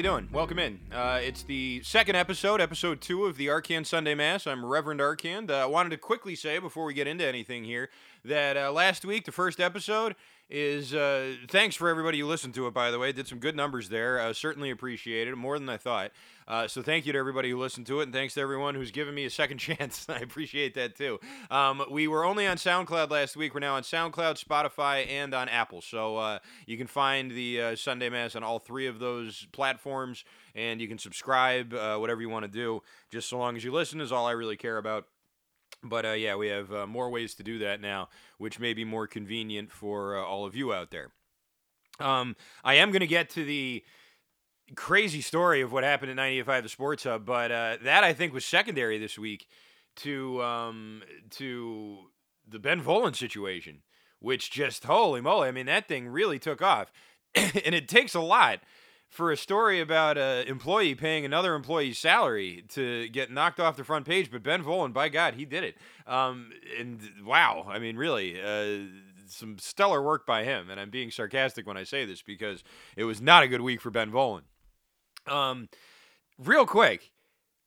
you doing? Welcome in. Uh, it's the second episode, episode two of the Arcand Sunday Mass. I'm Reverend Arcand. Uh, I wanted to quickly say before we get into anything here that uh, last week, the first episode, is uh, thanks for everybody who listened to it. By the way, did some good numbers there. Uh, certainly appreciated it more than I thought. Uh, so thank you to everybody who listened to it, and thanks to everyone who's given me a second chance. I appreciate that too. Um, we were only on SoundCloud last week. We're now on SoundCloud, Spotify, and on Apple. So uh, you can find the uh, Sunday Mass on all three of those platforms, and you can subscribe, uh, whatever you want to do. Just so long as you listen is all I really care about. But uh, yeah, we have uh, more ways to do that now, which may be more convenient for uh, all of you out there. Um, I am going to get to the crazy story of what happened at 98.5 The Sports Hub, but uh, that I think was secondary this week to um, to the Ben Volin situation, which just holy moly! I mean, that thing really took off, and it takes a lot for a story about an employee paying another employee's salary to get knocked off the front page. But Ben Volin, by God, he did it. Um, and wow, I mean, really, uh, some stellar work by him. And I'm being sarcastic when I say this because it was not a good week for Ben Volin. Um, real quick,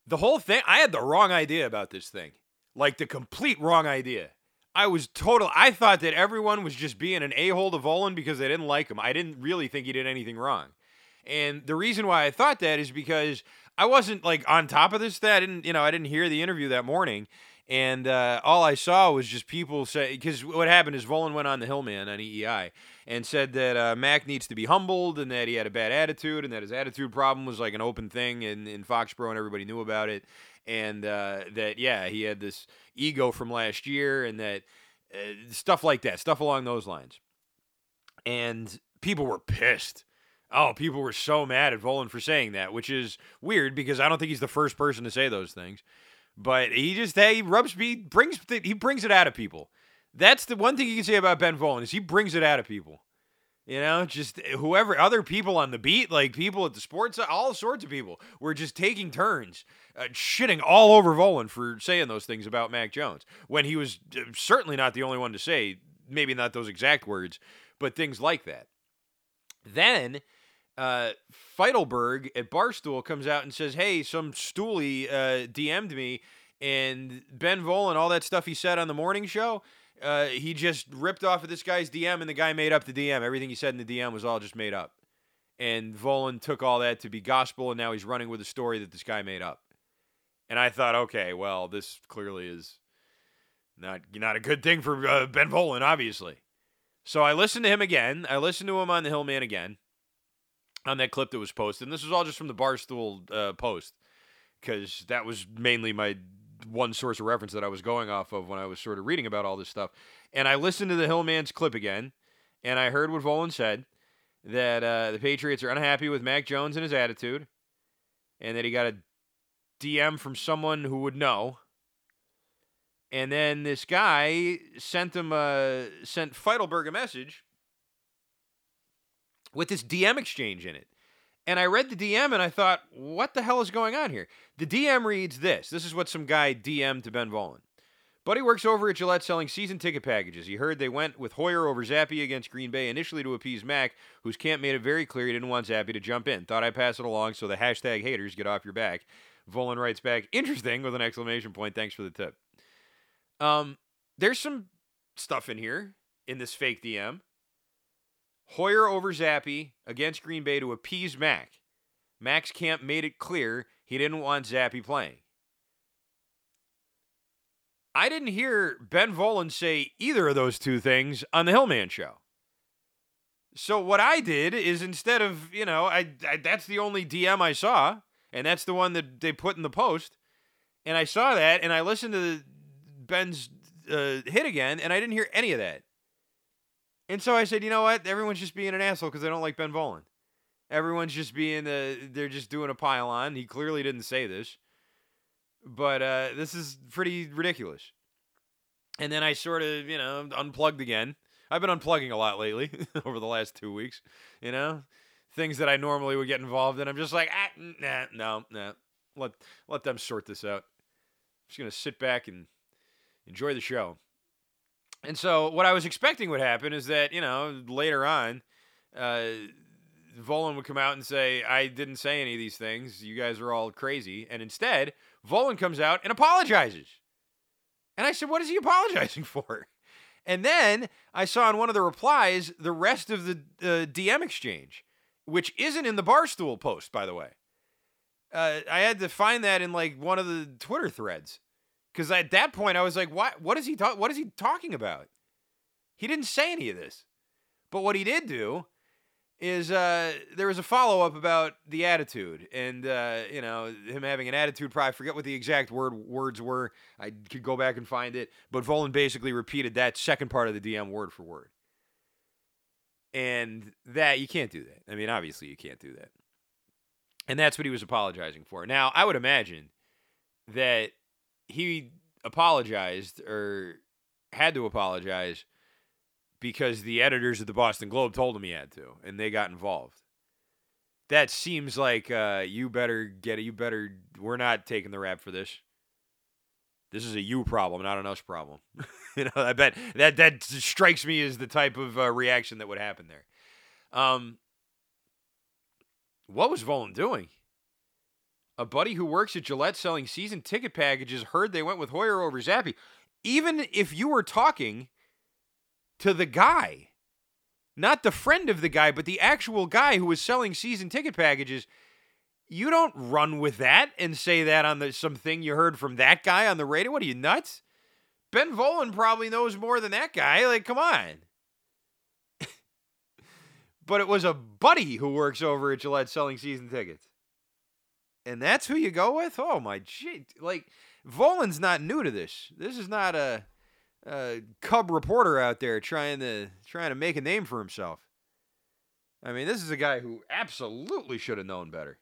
the whole thing, I had the wrong idea about this thing. Like the complete wrong idea. I was total. I thought that everyone was just being an a hole to Volin because they didn't like him. I didn't really think he did anything wrong. And the reason why I thought that is because I wasn't like on top of this. That I didn't, you know, I didn't hear the interview that morning, and uh, all I saw was just people say because what happened is Volin went on the Hillman on EEI and said that uh, Mac needs to be humbled and that he had a bad attitude and that his attitude problem was like an open thing in in Foxborough and everybody knew about it, and uh, that yeah he had this ego from last year and that uh, stuff like that, stuff along those lines, and people were pissed Oh, people were so mad at Volin for saying that, which is weird because I don't think he's the first person to say those things. But he just hey, he rubs he brings he brings it out of people. That's the one thing you can say about Ben Volin is he brings it out of people. You know, just whoever other people on the beat, like people at the sports, all sorts of people were just taking turns, uh, shitting all over Volin for saying those things about Mac Jones when he was uh, certainly not the only one to say maybe not those exact words, but things like that. Then uh, Feidelberg at Barstool comes out and says, "Hey, some stoolie uh, DM'd me, and Ben Volin, all that stuff he said on the morning show, uh, he just ripped off of this guy's DM, and the guy made up the DM. Everything he said in the DM was all just made up. And Volin took all that to be gospel, and now he's running with a story that this guy made up. And I thought, okay, well, this clearly is not not a good thing for uh, Ben Volin, obviously. So I listened to him again. I listened to him on the Hillman again." on that clip that was posted. And this was all just from the Barstool uh, post because that was mainly my one source of reference that I was going off of when I was sort of reading about all this stuff. And I listened to the Hillman's clip again, and I heard what Volin said that uh, the Patriots are unhappy with Mac Jones and his attitude, and that he got a DM from someone who would know. And then this guy sent him a sent Feidelberg a message with this DM exchange in it. And I read the DM and I thought, what the hell is going on here? The DM reads this. This is what some guy DM'd to Ben Volin. Buddy works over at Gillette selling season ticket packages. He heard they went with Hoyer over Zappe against Green Bay initially to appease Mac, whose camp made it very clear he didn't want Zappe to jump in. Thought I'd pass it along so the hashtag haters get off your back. Volin writes back, interesting, with an exclamation point. Thanks for the tip. Um, there's some stuff in here in this fake DM. Hoyer over Zappe against Green Bay to appease Mac. Mac's camp made it clear he didn't want Zappe playing. I didn't hear Ben Volin say either of those two things on the Hillman show. So what I did is instead of, you know, I, I that's the only DM I saw, and that's the one that they put in the post. And I saw that and I listened to Ben's uh, hit again and I didn't hear any of that. And so I said, you know what? Everyone's just being an asshole because they don't like Ben Volin. Everyone's just being a, they're just doing a pile on. He clearly didn't say this, but uh, this is pretty ridiculous. And then I sort of, you know, unplugged again. I've been unplugging a lot lately over the last two weeks. You know, things that I normally would get involved in. I'm just like, ah, nah, no, nah. Let let them sort this out. I'm just gonna sit back and enjoy the show. And so what I was expecting would happen is that, you know, later on, uh, Volin would come out and say, I didn't say any of these things. You guys are all crazy. And instead, Volin comes out and apologizes. And I said, What is he apologizing for? And then I saw in one of the replies the rest of the uh, DM exchange, which isn't in the Barstool post, by the way. Uh, I had to find that in like one of the Twitter threads because at that point I was like, "What? What is he talk? What is he talking about?" He didn't say any of this, but what he did do is uh, there was a follow up about the attitude and uh, you know him having an attitude. Probably forget what the exact word words were. I could go back and find it, but Volin basically repeated that second part of the DM word for word. And that you can't do that. I mean, obviously you can't do that. And that's what he was apologizing for. Now, I would imagine that he apologized or had to apologize because the editors of the Boston Globe told him he had to, and they got involved. That seems like uh, you better get it. You better. We're not taking the rap for this. This is a you problem, not an us problem. you know, I bet that that strikes me as the type of uh, reaction that would happen there. Um, what was Volin doing? A buddy who works at Gillette selling season ticket packages heard they went with Hoyer over Zappe. Even if you were talking to the guy, not the friend of the guy, but the actual guy who was selling season ticket packages, you don't run with that and say that on the something you heard from that guy on the radio. What are you nuts? Ben Volin probably knows more than that guy. Like, come on. but it was a buddy who works over at Gillette selling season tickets. And that's who you go with? Oh my gee. Like Volin's not new to this. This is not a, a cub reporter out there trying to trying to make a name for himself. I mean, this is a guy who absolutely should have known better.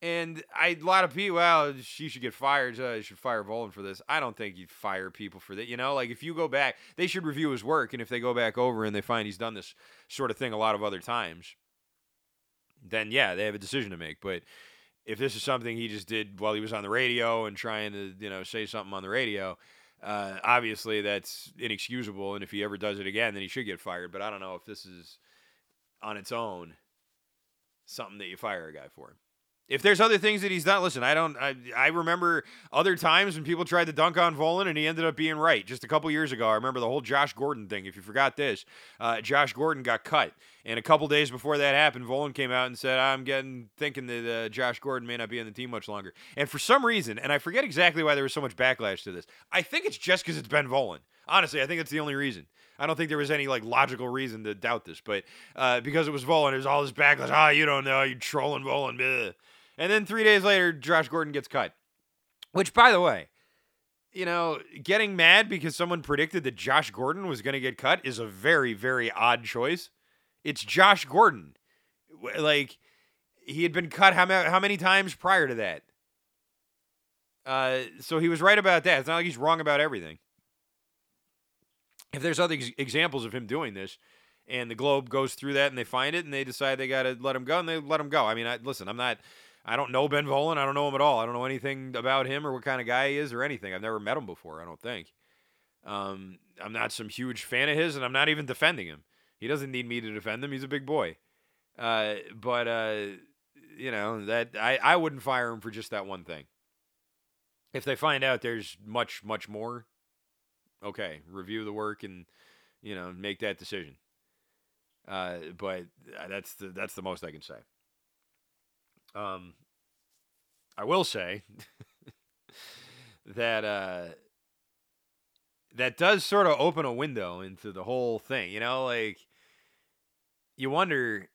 And I, a lot of people, well, she should get fired. Uh, should fire Volin for this. I don't think you fire people for that. You know, like if you go back, they should review his work. And if they go back over and they find he's done this sort of thing a lot of other times, then yeah, they have a decision to make. But if this is something he just did while he was on the radio and trying to, you know, say something on the radio, uh, obviously that's inexcusable. And if he ever does it again, then he should get fired. But I don't know if this is on its own something that you fire a guy for. If there's other things that he's done, listen, I don't. I, I remember other times when people tried to dunk on Volin and he ended up being right. Just a couple years ago, I remember the whole Josh Gordon thing. If you forgot this, uh, Josh Gordon got cut, and a couple days before that happened, Volin came out and said, "I'm getting thinking that uh, Josh Gordon may not be in the team much longer." And for some reason, and I forget exactly why there was so much backlash to this. I think it's just because it's Ben Volin. Honestly, I think that's the only reason. I don't think there was any like logical reason to doubt this, but uh, because it was Volin, there's all this backlash. Ah, oh, you don't know, you trolling. Bleh. And then three days later, Josh Gordon gets cut. Which, by the way, you know, getting mad because someone predicted that Josh Gordon was going to get cut is a very, very odd choice. It's Josh Gordon. Like, he had been cut how, how many times prior to that? Uh, so he was right about that. It's not like he's wrong about everything. If there's other ex- examples of him doing this, and the Globe goes through that and they find it and they decide they got to let him go and they let him go. I mean, I, listen, I'm not I don't know Ben Volin. I don't know him at all. I don't know anything about him or what kind of guy he is or anything. I've never met him before. I don't think. Um, I'm not some huge fan of his, and I'm not even defending him. He doesn't need me to defend him. He's a big boy. Uh, but uh, you know that I I wouldn't fire him for just that one thing. If they find out there's much much more, okay, review the work and you know make that decision. Uh, but that's the that's the most I can say. Um, I will say that uh, that does sort of open a window into the whole thing. You know, like you wonder,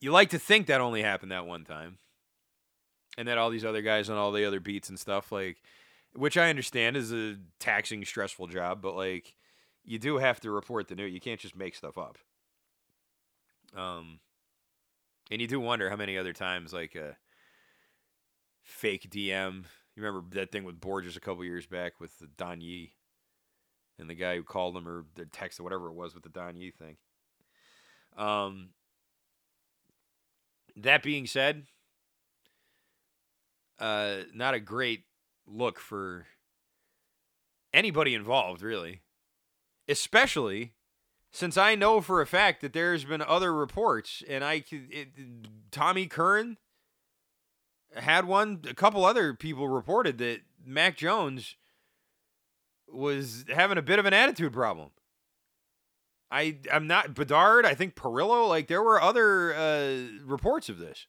you like to think that only happened that one time, and that all these other guys on all the other beats and stuff, like, which I understand is a taxing, stressful job, but like, you do have to report the news. You can't just make stuff up. Um, and you do wonder how many other times, like a fake DM. You remember that thing with Borges a couple years back with the Don Yee and the guy who called him or the text or whatever it was with the Don Yee thing. Um, that being said, uh, not a great look for anybody involved, really. Especially since I know for a fact that there's been other reports, and I it, Tommy Curran had one. A couple other people reported that Mac Jones was having a bit of an attitude problem. I I'm not Bedard. I think Perillo. Like there were other uh, reports of this.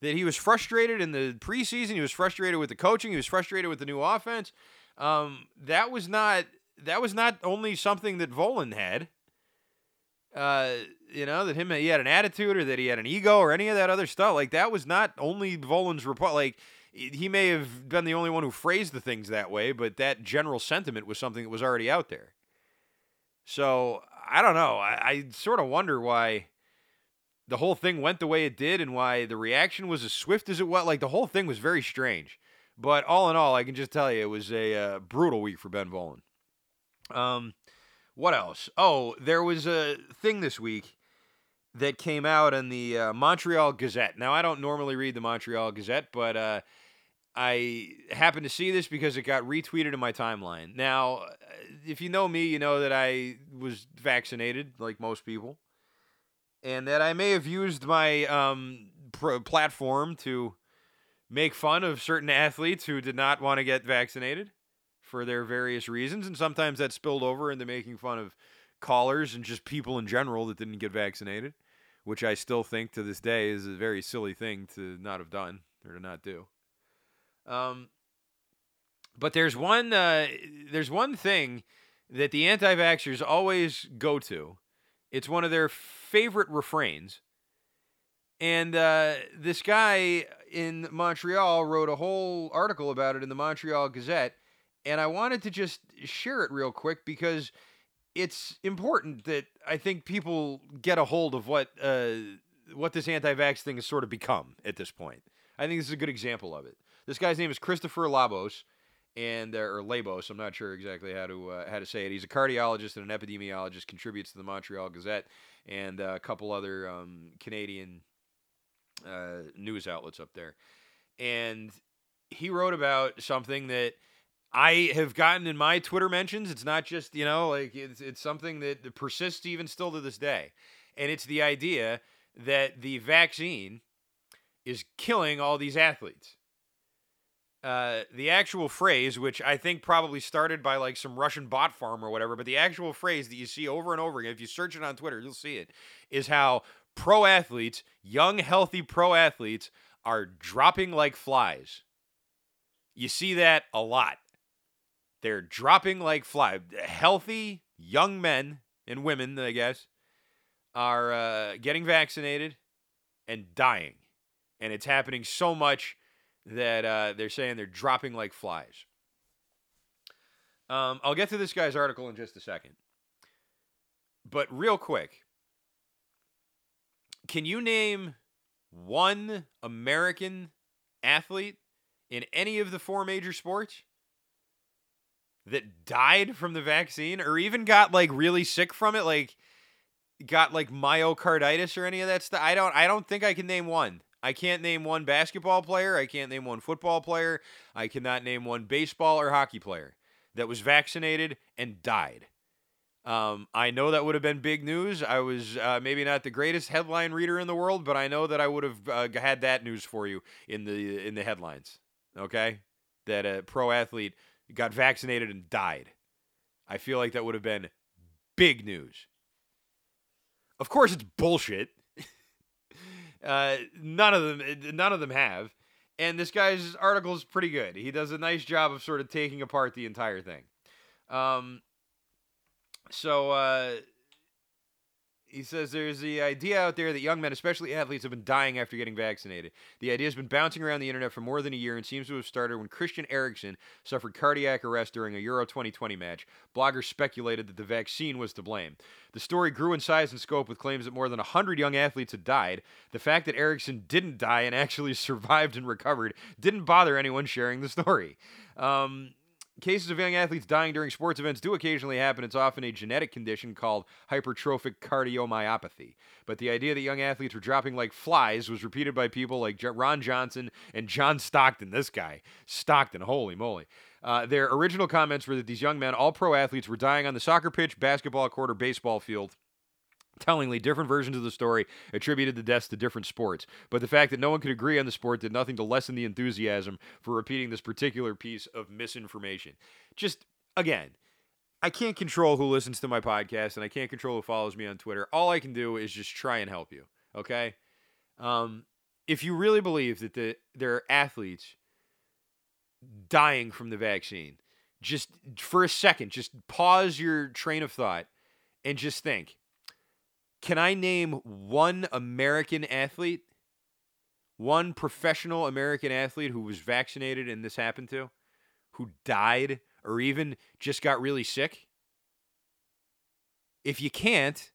That he was frustrated in the preseason. He was frustrated with the coaching. He was frustrated with the new offense. Um, that was not that was not only something that Volin had. Uh, you know that him he had an attitude or that he had an ego or any of that other stuff. Like that was not only Volin's report. Like he may have been the only one who phrased the things that way, but that general sentiment was something that was already out there. So I don't know. I, I sort of wonder why the whole thing went the way it did and why the reaction was as swift as it was. Like the whole thing was very strange. But all in all, I can just tell you it was a uh, brutal week for Ben Volin. Um, what else? Oh, there was a thing this week that came out in the uh, Montreal Gazette. Now, I don't normally read the Montreal Gazette, but uh, I happened to see this because it got retweeted in my timeline. Now, if you know me, you know that I was vaccinated, like most people, and that I may have used my um, pr- platform to make fun of certain athletes who did not want to get vaccinated for their various reasons, and sometimes that spilled over into making fun of callers and just people in general that didn't get vaccinated, which I still think to this day is a very silly thing to not have done or to not do. Um, but there's one uh, there's one thing that the anti-vaxxers always go to. It's one of their favorite refrains. And uh, this guy in Montreal wrote a whole article about it in the Montreal Gazette. And I wanted to just share it real quick because it's important that I think people get a hold of what uh, what this anti-vax thing has sort of become at this point. I think this is a good example of it. This guy's name is Christopher Labos, and uh, or Labos. I'm not sure exactly how to uh, how to say it. He's a cardiologist and an epidemiologist. Contributes to the Montreal Gazette and uh, a couple other um, Canadian uh, news outlets up there. And he wrote about something that I have gotten in my Twitter mentions. It's not just you know like it's it's something that persists even still to this day, and it's the idea that the vaccine is killing all these athletes uh, the actual phrase, which I think probably started by like some Russian bot farm or whatever, but the actual phrase that you see over and over again, if you search it on Twitter, you'll see it, is how pro athletes, young, healthy pro athletes, are dropping like flies. You see that a lot. They're dropping like flies. Healthy young men and women, I guess, are uh, getting vaccinated and dying. And it's happening so much that uh, they're saying they're dropping like flies. Um, I'll get to this guy's article in just a second. But real quick, can you name one American athlete in any of the four major sports that died from the vaccine or even got like really sick from it like got like myocarditis or any of that stuff i don't i don't think i can name one I can't name one basketball player. I can't name one football player. I cannot name one baseball or hockey player that was vaccinated and died. Um, I know that would have been big news. I was uh, maybe not the greatest headline reader in the world, but I know that I would have uh, had that news for you in the in the headlines. Okay, that a pro athlete got vaccinated and died. I feel like that would have been big news. Of course, it's bullshit. Uh, none of them, none of them have. And this guy's article is pretty good. He does a nice job of sort of taking apart the entire thing. Um, so uh, he says there's the idea out there that young men, especially athletes, have been dying after getting vaccinated. The idea has been bouncing around the internet for more than a year and seems to have started when Christian Eriksen suffered cardiac arrest during a Euro 2020 match. Bloggers speculated that the vaccine was to blame. The story grew in size and scope with claims that more than 100 young athletes had died. The fact that Eriksen didn't die and actually survived and recovered didn't bother anyone sharing the story. Um, cases of young athletes dying during sports events do occasionally happen. It's often a genetic condition called hypertrophic cardiomyopathy. But the idea that young athletes were dropping like flies was repeated by people like Ron Johnson and John Stockton. This guy, Stockton, holy moly. Uh, their original comments were that these young men, all pro athletes, were dying on the soccer pitch, basketball court, or baseball field. Tellingly, different versions of the story attributed the deaths to different sports, but the fact that no one could agree on the sport did nothing to lessen the enthusiasm for repeating this particular piece of misinformation. Just, again, I can't control who listens to my podcast and I can't control who follows me on Twitter. All I can do is just try and help you, okay? Um, if you really believe that the, there are athletes dying from the vaccine, just for a second, just pause your train of thought and just think can I name one American athlete, one professional American athlete who was vaccinated and this happened to, who died or even just got really sick? If you can't,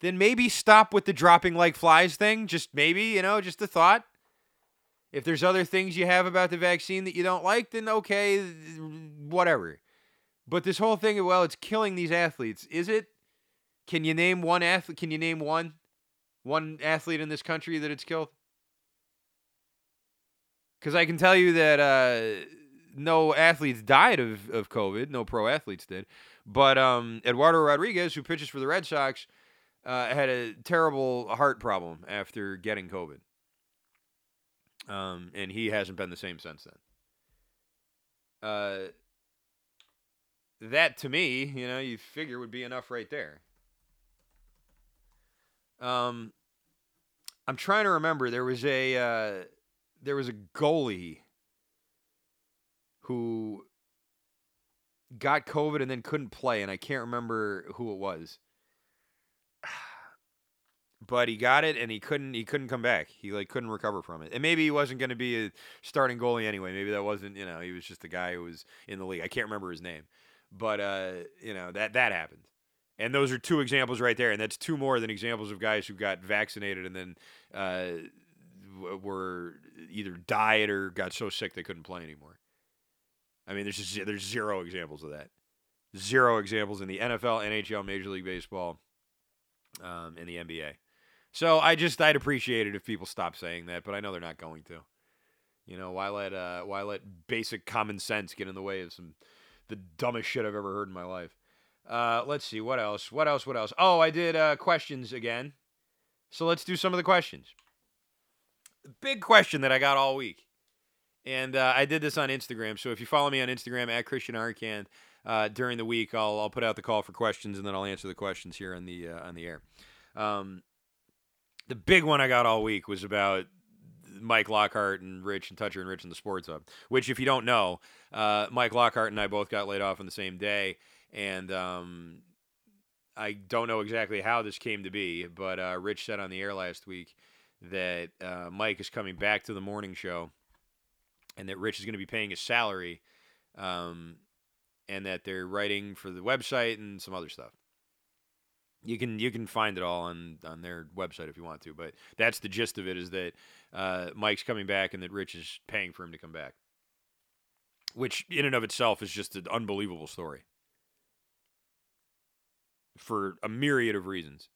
then maybe stop with the dropping like flies thing. Just maybe, you know, just a thought. If there's other things you have about the vaccine that you don't like, then okay, whatever. But this whole thing, well, it's killing these athletes. Is it? Can you name one athlete? Can you name one, one athlete in this country that it's killed? Because I can tell you that uh, no athletes died of, of COVID. No pro athletes did. But um, Eduardo Rodriguez, who pitches for the Red Sox, uh, had a terrible heart problem after getting COVID. Um, and he hasn't been the same since then. Uh, that to me, you know, you figure would be enough right there. Um, I'm trying to remember. There was a uh, there was a goalie who got COVID and then couldn't play, and I can't remember who it was. But he got it, and he couldn't. He couldn't come back. He like couldn't recover from it. And maybe he wasn't going to be a starting goalie anyway. Maybe that wasn't. You know, he was just a guy who was in the league. I can't remember his name, but uh, you know that that happened. And those are two examples right there, and that's two more than examples of guys who got vaccinated and then uh, were either died or got so sick they couldn't play anymore. I mean, there's just, there's zero examples of that. Zero examples in the NFL, NHL, Major League Baseball, um, and the NBA. So I just I'd appreciate it if people stop saying that, but I know they're not going to. You know, why let uh, why let basic common sense get in the way of some the dumbest shit I've ever heard in my life? Uh, let's see what else. What else? What else? Oh, I did uh, questions again. So let's do some of the questions. Big question that I got all week, and uh, I did this on Instagram. So if you follow me on Instagram at Christian Arcand, uh, during the week, I'll I'll put out the call for questions, and then I'll answer the questions here on the uh, on the air. Um, the big one I got all week was about Mike Lockhart and Rich and Toucher and Rich in the Sports Hub. Which, if you don't know, uh, Mike Lockhart and I both got laid off on the same day and um, I don't know exactly how this came to be, but uh, Rich said on the air last week that uh, Mike is coming back to the morning show, and that Rich is going to be paying his salary, um, and that they're writing for the website and some other stuff. You can you can find it all on on their website if you want to, but that's the gist of it: is that uh, Mike's coming back and that Rich is paying for him to come back, which in and of itself is just an unbelievable story for a myriad of reasons.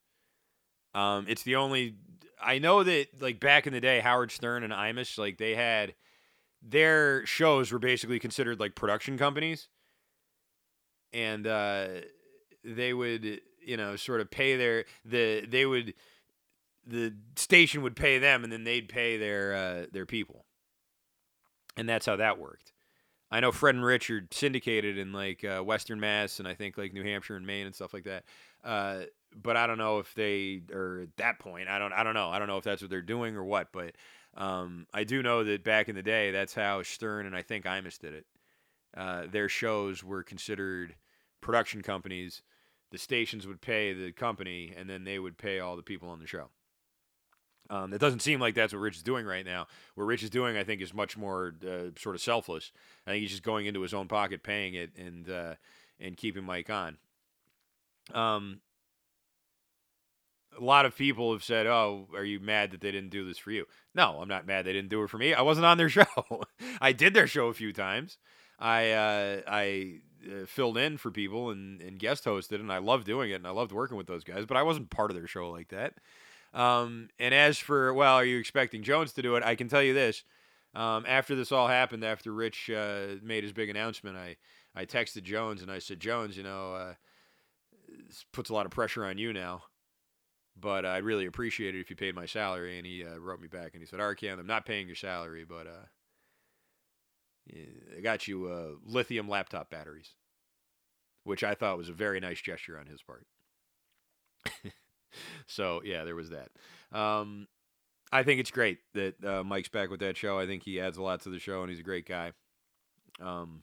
Um, it's the only I know that like back in the day, Howard Stern and Imus, like they had their shows were basically considered like production companies, and uh, they would you know sort of pay their the they would the station would pay them, and then they'd pay their uh, their people, and that's how that worked. I know Fred and Richard syndicated in like uh, Western Mass and I think like New Hampshire and Maine and stuff like that. Uh, but I don't know if they are at that point. I don't. I don't know. I don't know if that's what they're doing or what. But um, I do know that back in the day, that's how Stern and I think Imus did it. Uh, their shows were considered production companies. The stations would pay the company, and then they would pay all the people on the show. Um, it doesn't seem like that's what Rich is doing right now. What Rich is doing, I think, is much more uh, sort of selfless. I think he's just going into his own pocket, paying it, and uh, and keeping Mike on. Um, a lot of people have said, "Oh, are you mad that they didn't do this for you?" No, I'm not mad they didn't do it for me. I wasn't on their show. I did their show a few times. I uh, I uh, filled in for people and, and guest hosted, and I loved doing it, and I loved working with those guys. But I wasn't part of their show like that. Um, and as for well, are you expecting Jones to do it? I can tell you this: um, after this all happened, after Rich uh, made his big announcement, I I texted Jones and I said, Jones, you know, uh, this puts a lot of pressure on you now but I'd really appreciate it if you paid my salary. And he uh, wrote me back and he said, Arcand, I'm not paying your salary, but uh, I got you uh, lithium laptop batteries, which I thought was a very nice gesture on his part. so, yeah, there was that. Um, I think it's great that uh, Mike's back with that show. I think he adds a lot to the show, and he's a great guy. Um,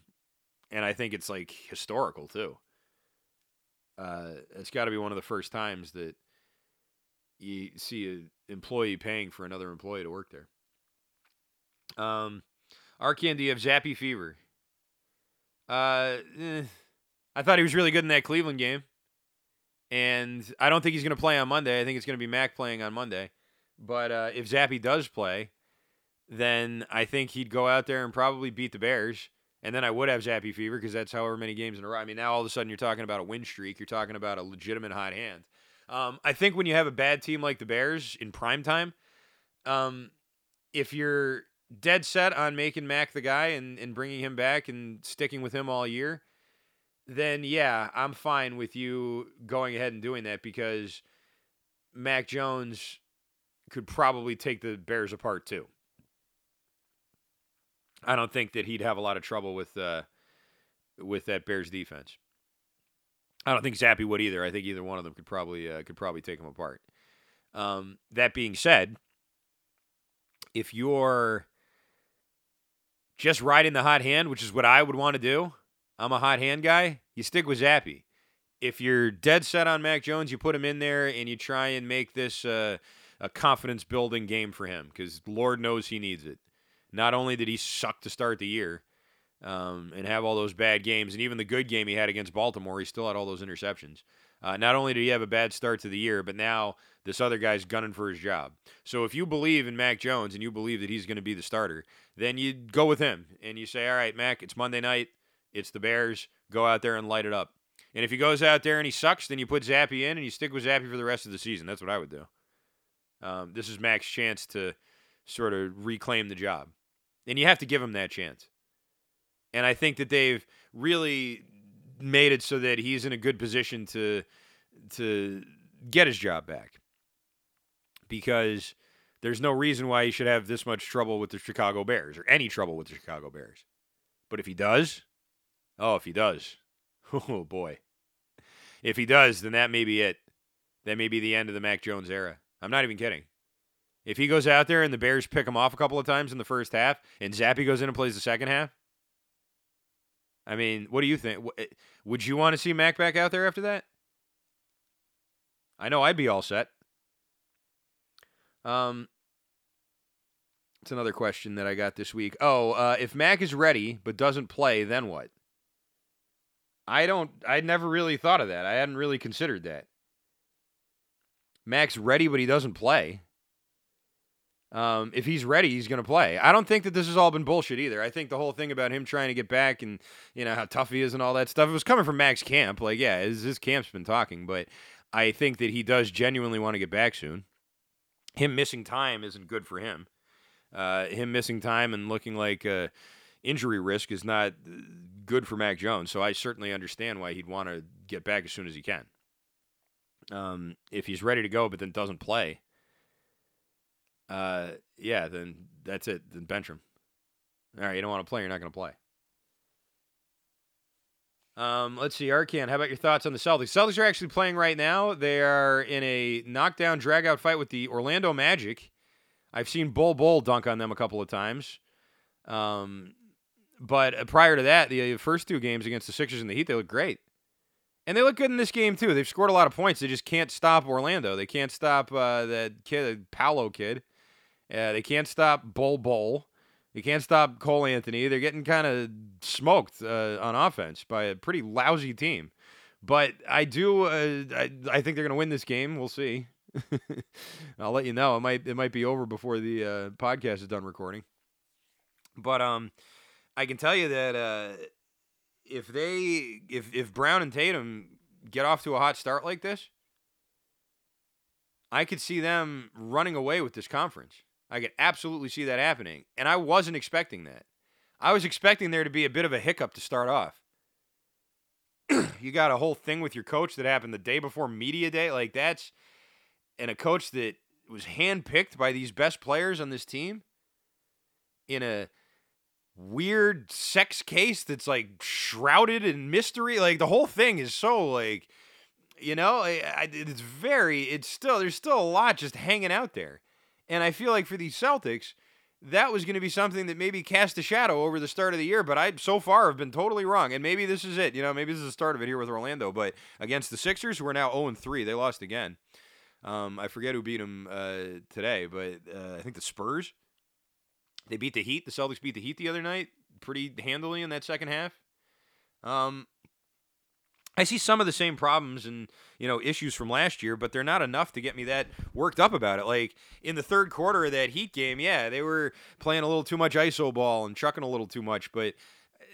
and I think it's like historical too. Uh, it's got to be one of the first times that you see an employee paying for another employee to work there. Um, Arcand, do you have Zappe fever? Uh, eh, I thought he was really good in that Cleveland game, and I don't think he's going to play on Monday. I think it's going to be Mac playing on Monday. But uh, if Zappe does play, then I think he'd go out there and probably beat the Bears. And then I would have Zappe fever because that's however many games in a row. I mean, now all of a sudden you're talking about a win streak. You're talking about a legitimate hot hand. Um, I think when you have a bad team like the Bears in prime time, um, if you're dead set on making Mac the guy and, and bringing him back and sticking with him all year, then yeah, I'm fine with you going ahead and doing that because Mac Jones could probably take the Bears apart too. I don't think that he'd have a lot of trouble with uh, with that Bears defense. I don't think Zappe would either. I think either one of them could probably uh, could probably take them apart. Um, that being said, if you're just riding the hot hand, which is what I would want to do, I'm a hot hand guy. You stick with Zappe. If you're dead set on Mac Jones, you put him in there and you try and make this uh, a confidence building game for him because Lord knows he needs it. Not only did he suck to start the year, um, and have all those bad games. And even the good game he had against Baltimore, he still had all those interceptions. Uh, not only did he have a bad start to the year, but now this other guy's gunning for his job. So if you believe in Mac Jones and you believe that he's going to be the starter, then you go with him and you say, all right, Mac, it's Monday night. It's the Bears. Go out there and light it up. And if he goes out there and he sucks, then you put Zappe in and you stick with Zappe for the rest of the season. That's what I would do. Um, this is Mac's chance to sort of reclaim the job. And you have to give him that chance. And I think that they've really made it so that he's in a good position to to get his job back. Because there's no reason why he should have this much trouble with the Chicago Bears or any trouble with the Chicago Bears. But if he does, oh, if he does, oh boy. If he does, then that may be it. That may be the end of the Mac Jones era. I'm not even kidding. If he goes out there and the Bears pick him off a couple of times in the first half and Zappe goes in and plays the second half, I mean, what do you think? Eh, would you want to see Mac back out there after that? I know I'd be all set. Um, it's another question that I got this week. Oh, uh, if Mac is ready but doesn't play, then what? I don't. I never really thought of that. I hadn't really considered that. Mac's ready, but he doesn't play. Um, if he's ready, he's going to play. I don't think that this has all been bullshit either. I think the whole thing about him trying to get back and you know how tough he is and all that stuff it was coming from Mac's Camp. Like, yeah, his, his camp's been talking, but I think that he does genuinely want to get back soon. Him missing time isn't good for him. Uh, him missing time and looking like uh, injury risk is not good for Mac Jones. So I certainly understand why he'd want to get back as soon as he can. Um, if he's ready to go, but then doesn't play uh, yeah, then that's it. Then bench him. All right, you don't want to play, you're not going to play. Um, let's see, Arcand, how about your thoughts on the Celtics? Celtics are actually playing right now. They are in a knockdown, dragout fight with the Orlando Magic. I've seen Bol Bol dunk on them a couple of times. Um, but prior to that, the first two games against the Sixers and the Heat, they look great. And they look good in this game, too. They've scored a lot of points. They just can't stop Orlando. They can't stop uh, that kid, Paolo kid. Uh, they can't stop Bol Bol. They can't stop Cole Anthony. They're getting kind of smoked uh, on offense by a pretty lousy team. But I do. Uh, I, I think they're going to win this game. We'll see. I'll let you know. It might it might be over before the uh, podcast is done recording. But um, I can tell you that uh, if they if if Brown and Tatum get off to a hot start like this, I could see them running away with this conference. I could absolutely see that happening, and I wasn't expecting that. I was expecting there to be a bit of a hiccup to start off. you got a whole thing with your coach that happened the day before media day, like that's, and a coach that was handpicked by these best players on this team in a weird sex case that's like shrouded in mystery. Like the whole thing is so like, you know, it's very, it's still, there's still a lot just hanging out there. And I feel like for these Celtics, that was going to be something that maybe cast a shadow over the start of the year, but I so far have been totally wrong. And maybe this is it. You know, maybe this is the start of it here with Orlando. But against the Sixers, who are now 0 3, they lost again. Um, I forget who beat them uh, today, but uh, I think the Spurs. They beat the Heat. The Celtics beat the Heat the other night pretty handily in that second half. Um, I see some of the same problems and you know issues from last year, but they're not enough to get me that worked up about it. Like in the third quarter of that Heat game, yeah, they were playing a little too much iso ball and chucking a little too much, but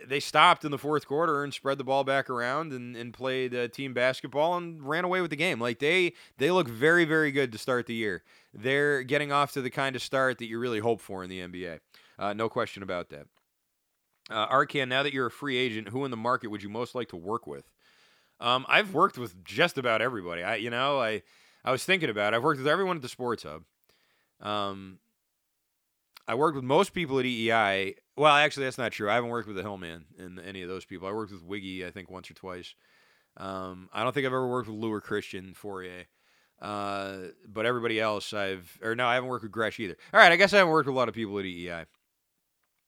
they stopped in the fourth quarter and spread the ball back around and, and played uh, team basketball and ran away with the game. Like they they look very very good to start the year. They're getting off to the kind of start that you really hope for in the NBA. Uh, no question about that. Uh, Arcand, now that you're a free agent, who in the market would you most like to work with? Um, I've worked with just about everybody. I, you know, I, I was thinking about. It. I've worked with everyone at the Sports Hub. Um, I worked with most people at EEI. Well, actually, that's not true. I haven't worked with the Hillman and any of those people. I worked with Wiggy, I think, once or twice. Um, I don't think I've ever worked with or Christian Fauria. Uh, but everybody else, I've or no, I haven't worked with Gresh either. All right, I guess I haven't worked with a lot of people at EEI.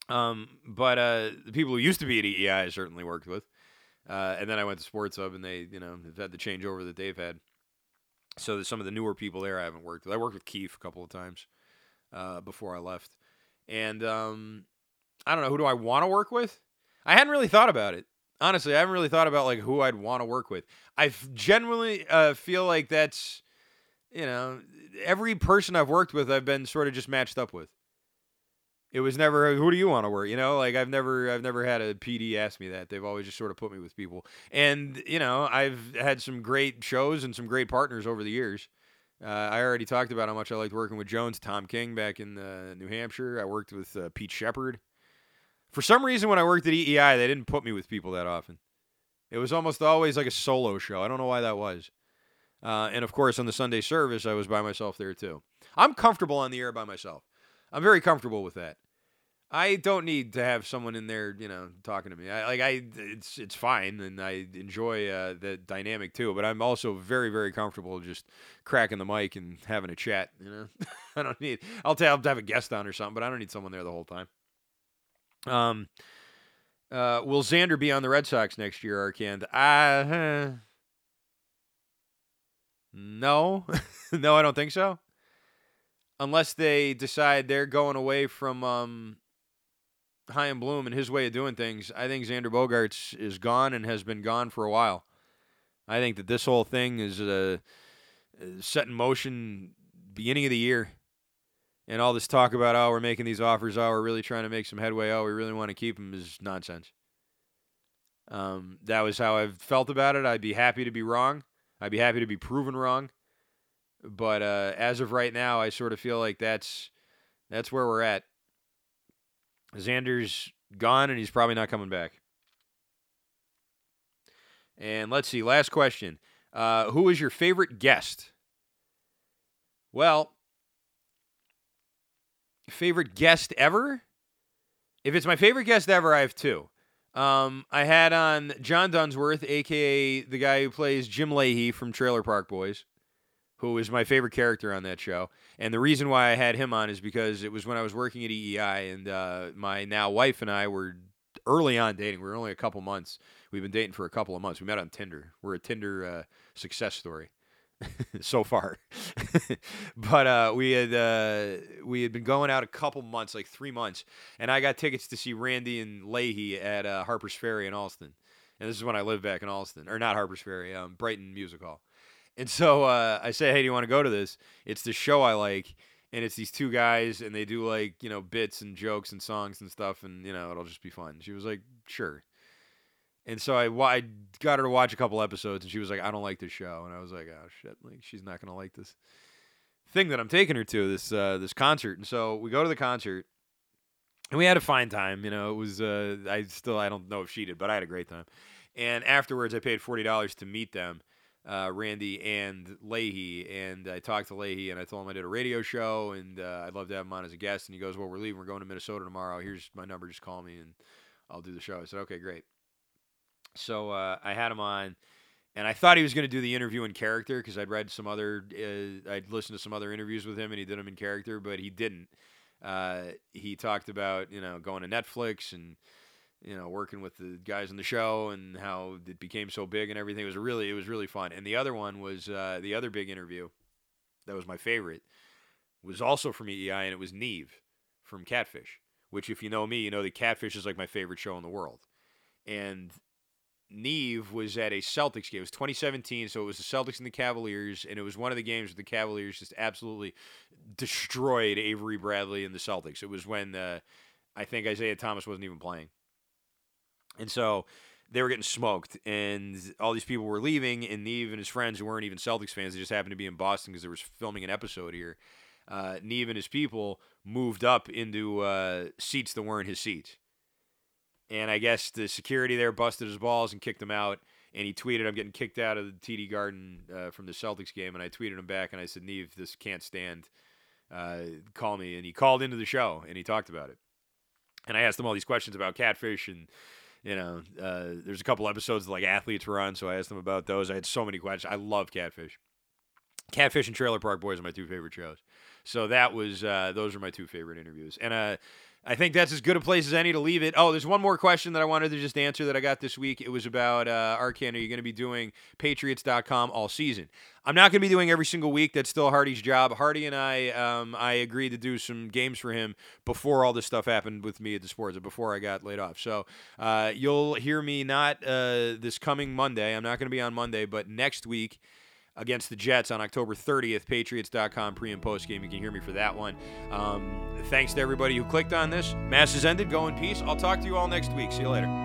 Um, but uh, the people who used to be at EEI, I certainly worked with. Uh, and then I went to Sports Hub, and they, you know, have had the changeover that they've had. So some of the newer people there I haven't worked with. I worked with Keith a couple of times uh, before I left, and um, I don't know who do I want to work with. I hadn't really thought about it. Honestly, I haven't really thought about like who I'd want to work with. I generally uh, feel like that's, you know, every person I've worked with, I've been sort of just matched up with. It was never who do you want to work, you know? Like I've never I've never had a PD ask me that. They've always just sort of put me with people. And, you know, I've had some great shows and some great partners over the years. Uh, I already talked about how much I liked working with Jones, Tom King back in uh, New Hampshire. I worked with uh, Pete Sheppard. For some reason, when I worked at EEI, they didn't put me with people that often. It was almost always like a solo show. I don't know why that was. Uh, and of course, on the Sunday service, I was by myself there too. I'm comfortable on the air by myself. I'm very comfortable with that. I don't need to have someone in there, you know, talking to me. I, like I, it's it's fine, and I enjoy uh, the dynamic too. But I'm also very very comfortable just cracking the mic and having a chat. You know, I don't need. I'll tell. I'll have a guest on or something, but I don't need someone there the whole time. Um, uh, will Xander be on the Red Sox next year, Arcand? Uh, no, no, I don't think so. Unless they decide they're going away from um, Chaim Bloom and his way of doing things, I think Xander Bogaerts is gone and has been gone for a while. I think that this whole thing is uh, set in motion beginning of the year. And all this talk about, oh, we're making these offers, oh, we're really trying to make some headway, oh, we really want to keep him is nonsense. Um, that was how I've felt about it. I'd be happy to be wrong. I'd be happy to be proven wrong. But uh, as of right now, I sort of feel like that's that's where we're at. Xander's gone and he's probably not coming back. And let's see, last question. Uh, who is your favorite guest? Well, favorite guest ever? If it's my favorite guest ever, I have two. Um, I had on John Dunsworth, aka the guy who plays Jim Lahey from Trailer Park Boys who is my favorite character on that show. And the reason why I had him on is because it was when I was working at EEI, and uh, my now wife and I were early on dating. We were only a couple months. We've been dating for a couple of months. We met on Tinder. We're a Tinder uh, success story. so far, but uh, we had uh, we had been going out a couple months, like three months, and I got tickets to see Randy and Lahey at uh, Harper's Ferry in Allston, and this is when I lived back in Allston, or not Harper's Ferry, um, Brighton Music Hall. And so uh, I say, hey, do you want to go to this? It's the show I like. and it's these two guys, and they do like you know bits and jokes and songs and stuff, and you know it'll just be fun. She was like, sure. And so I, I got her to watch a couple episodes, and she was like, I don't like this show, and I was like, oh shit, like she's not gonna like this thing that I'm taking her to this uh, this concert. And so we go to the concert, and we had a fine time. You know, it was uh, I still I don't know if she did, but I had a great time. And afterwards, I paid forty dollars to meet them, uh, Randy and Lahey. And I talked to Lahey, and I told him I did a radio show, and uh, I'd love to have him on as a guest. And he goes, "Well, we're leaving. We're going to Minnesota tomorrow. Here's my number. Just call me, and I'll do the show." I said, "Okay, great." So uh, I had him on, and I thought he was going to do the interview in character because I'd read some other, uh, I'd listened to some other interviews with him, and he did them in character, but he didn't. Uh, he talked about you know going to Netflix and you know working with the guys on the show and how it became so big and everything. It was really it was really fun. And the other one was uh, the other big interview that was my favorite was also from EEI, and it was Nev from Catfish. Which, if you know me, you know that Catfish is like my favorite show in the world. And Nev was at a Celtics game. It was 2017, so it was the Celtics and the Cavaliers, and it was one of the games where the Cavaliers just absolutely destroyed Avery Bradley and the Celtics. It was when uh, I think Isaiah Thomas wasn't even playing, and so they were getting smoked, and all these people were leaving, and Nev and his friends who weren't even Celtics fans, they just happened to be in Boston because they were filming an episode here. Uh, Nev and his people moved up into uh, seats that weren't his seats and I guess the security there busted his balls and kicked him out. And he tweeted, "I'm getting kicked out of the TD Garden uh, from the Celtics game." And I tweeted him back, and I said, "Nev, this can't stand. Uh, call me." And he called into the show and he talked about it. And I asked him all these questions about catfish and you know, uh, there's a couple episodes like athletes were on, so I asked them about those. I had so many questions. I love Catfish. Catfish and Trailer Park Boys are my two favorite shows. So that was uh, those are my two favorite interviews. And uh, I think that's as good a place as any to leave it. Oh, there's one more question that I wanted to just answer that I got this week. It was about uh, Arcand. Are you going to be doing Patriots.com all season? I'm not going to be doing every single week. That's still Hardy's job. Hardy and I, um, I agreed to do some games for him before all this stuff happened with me at the sports, before I got laid off. So uh, you'll hear me not uh, this coming Monday. I'm not going to be on Monday, but next week against the Jets on October 30th. Patriots.com pre and post game. You can hear me for that one. Um, thanks to everybody who clicked on this. Mass is ended. Go in peace. I'll talk to you all next week. See you later.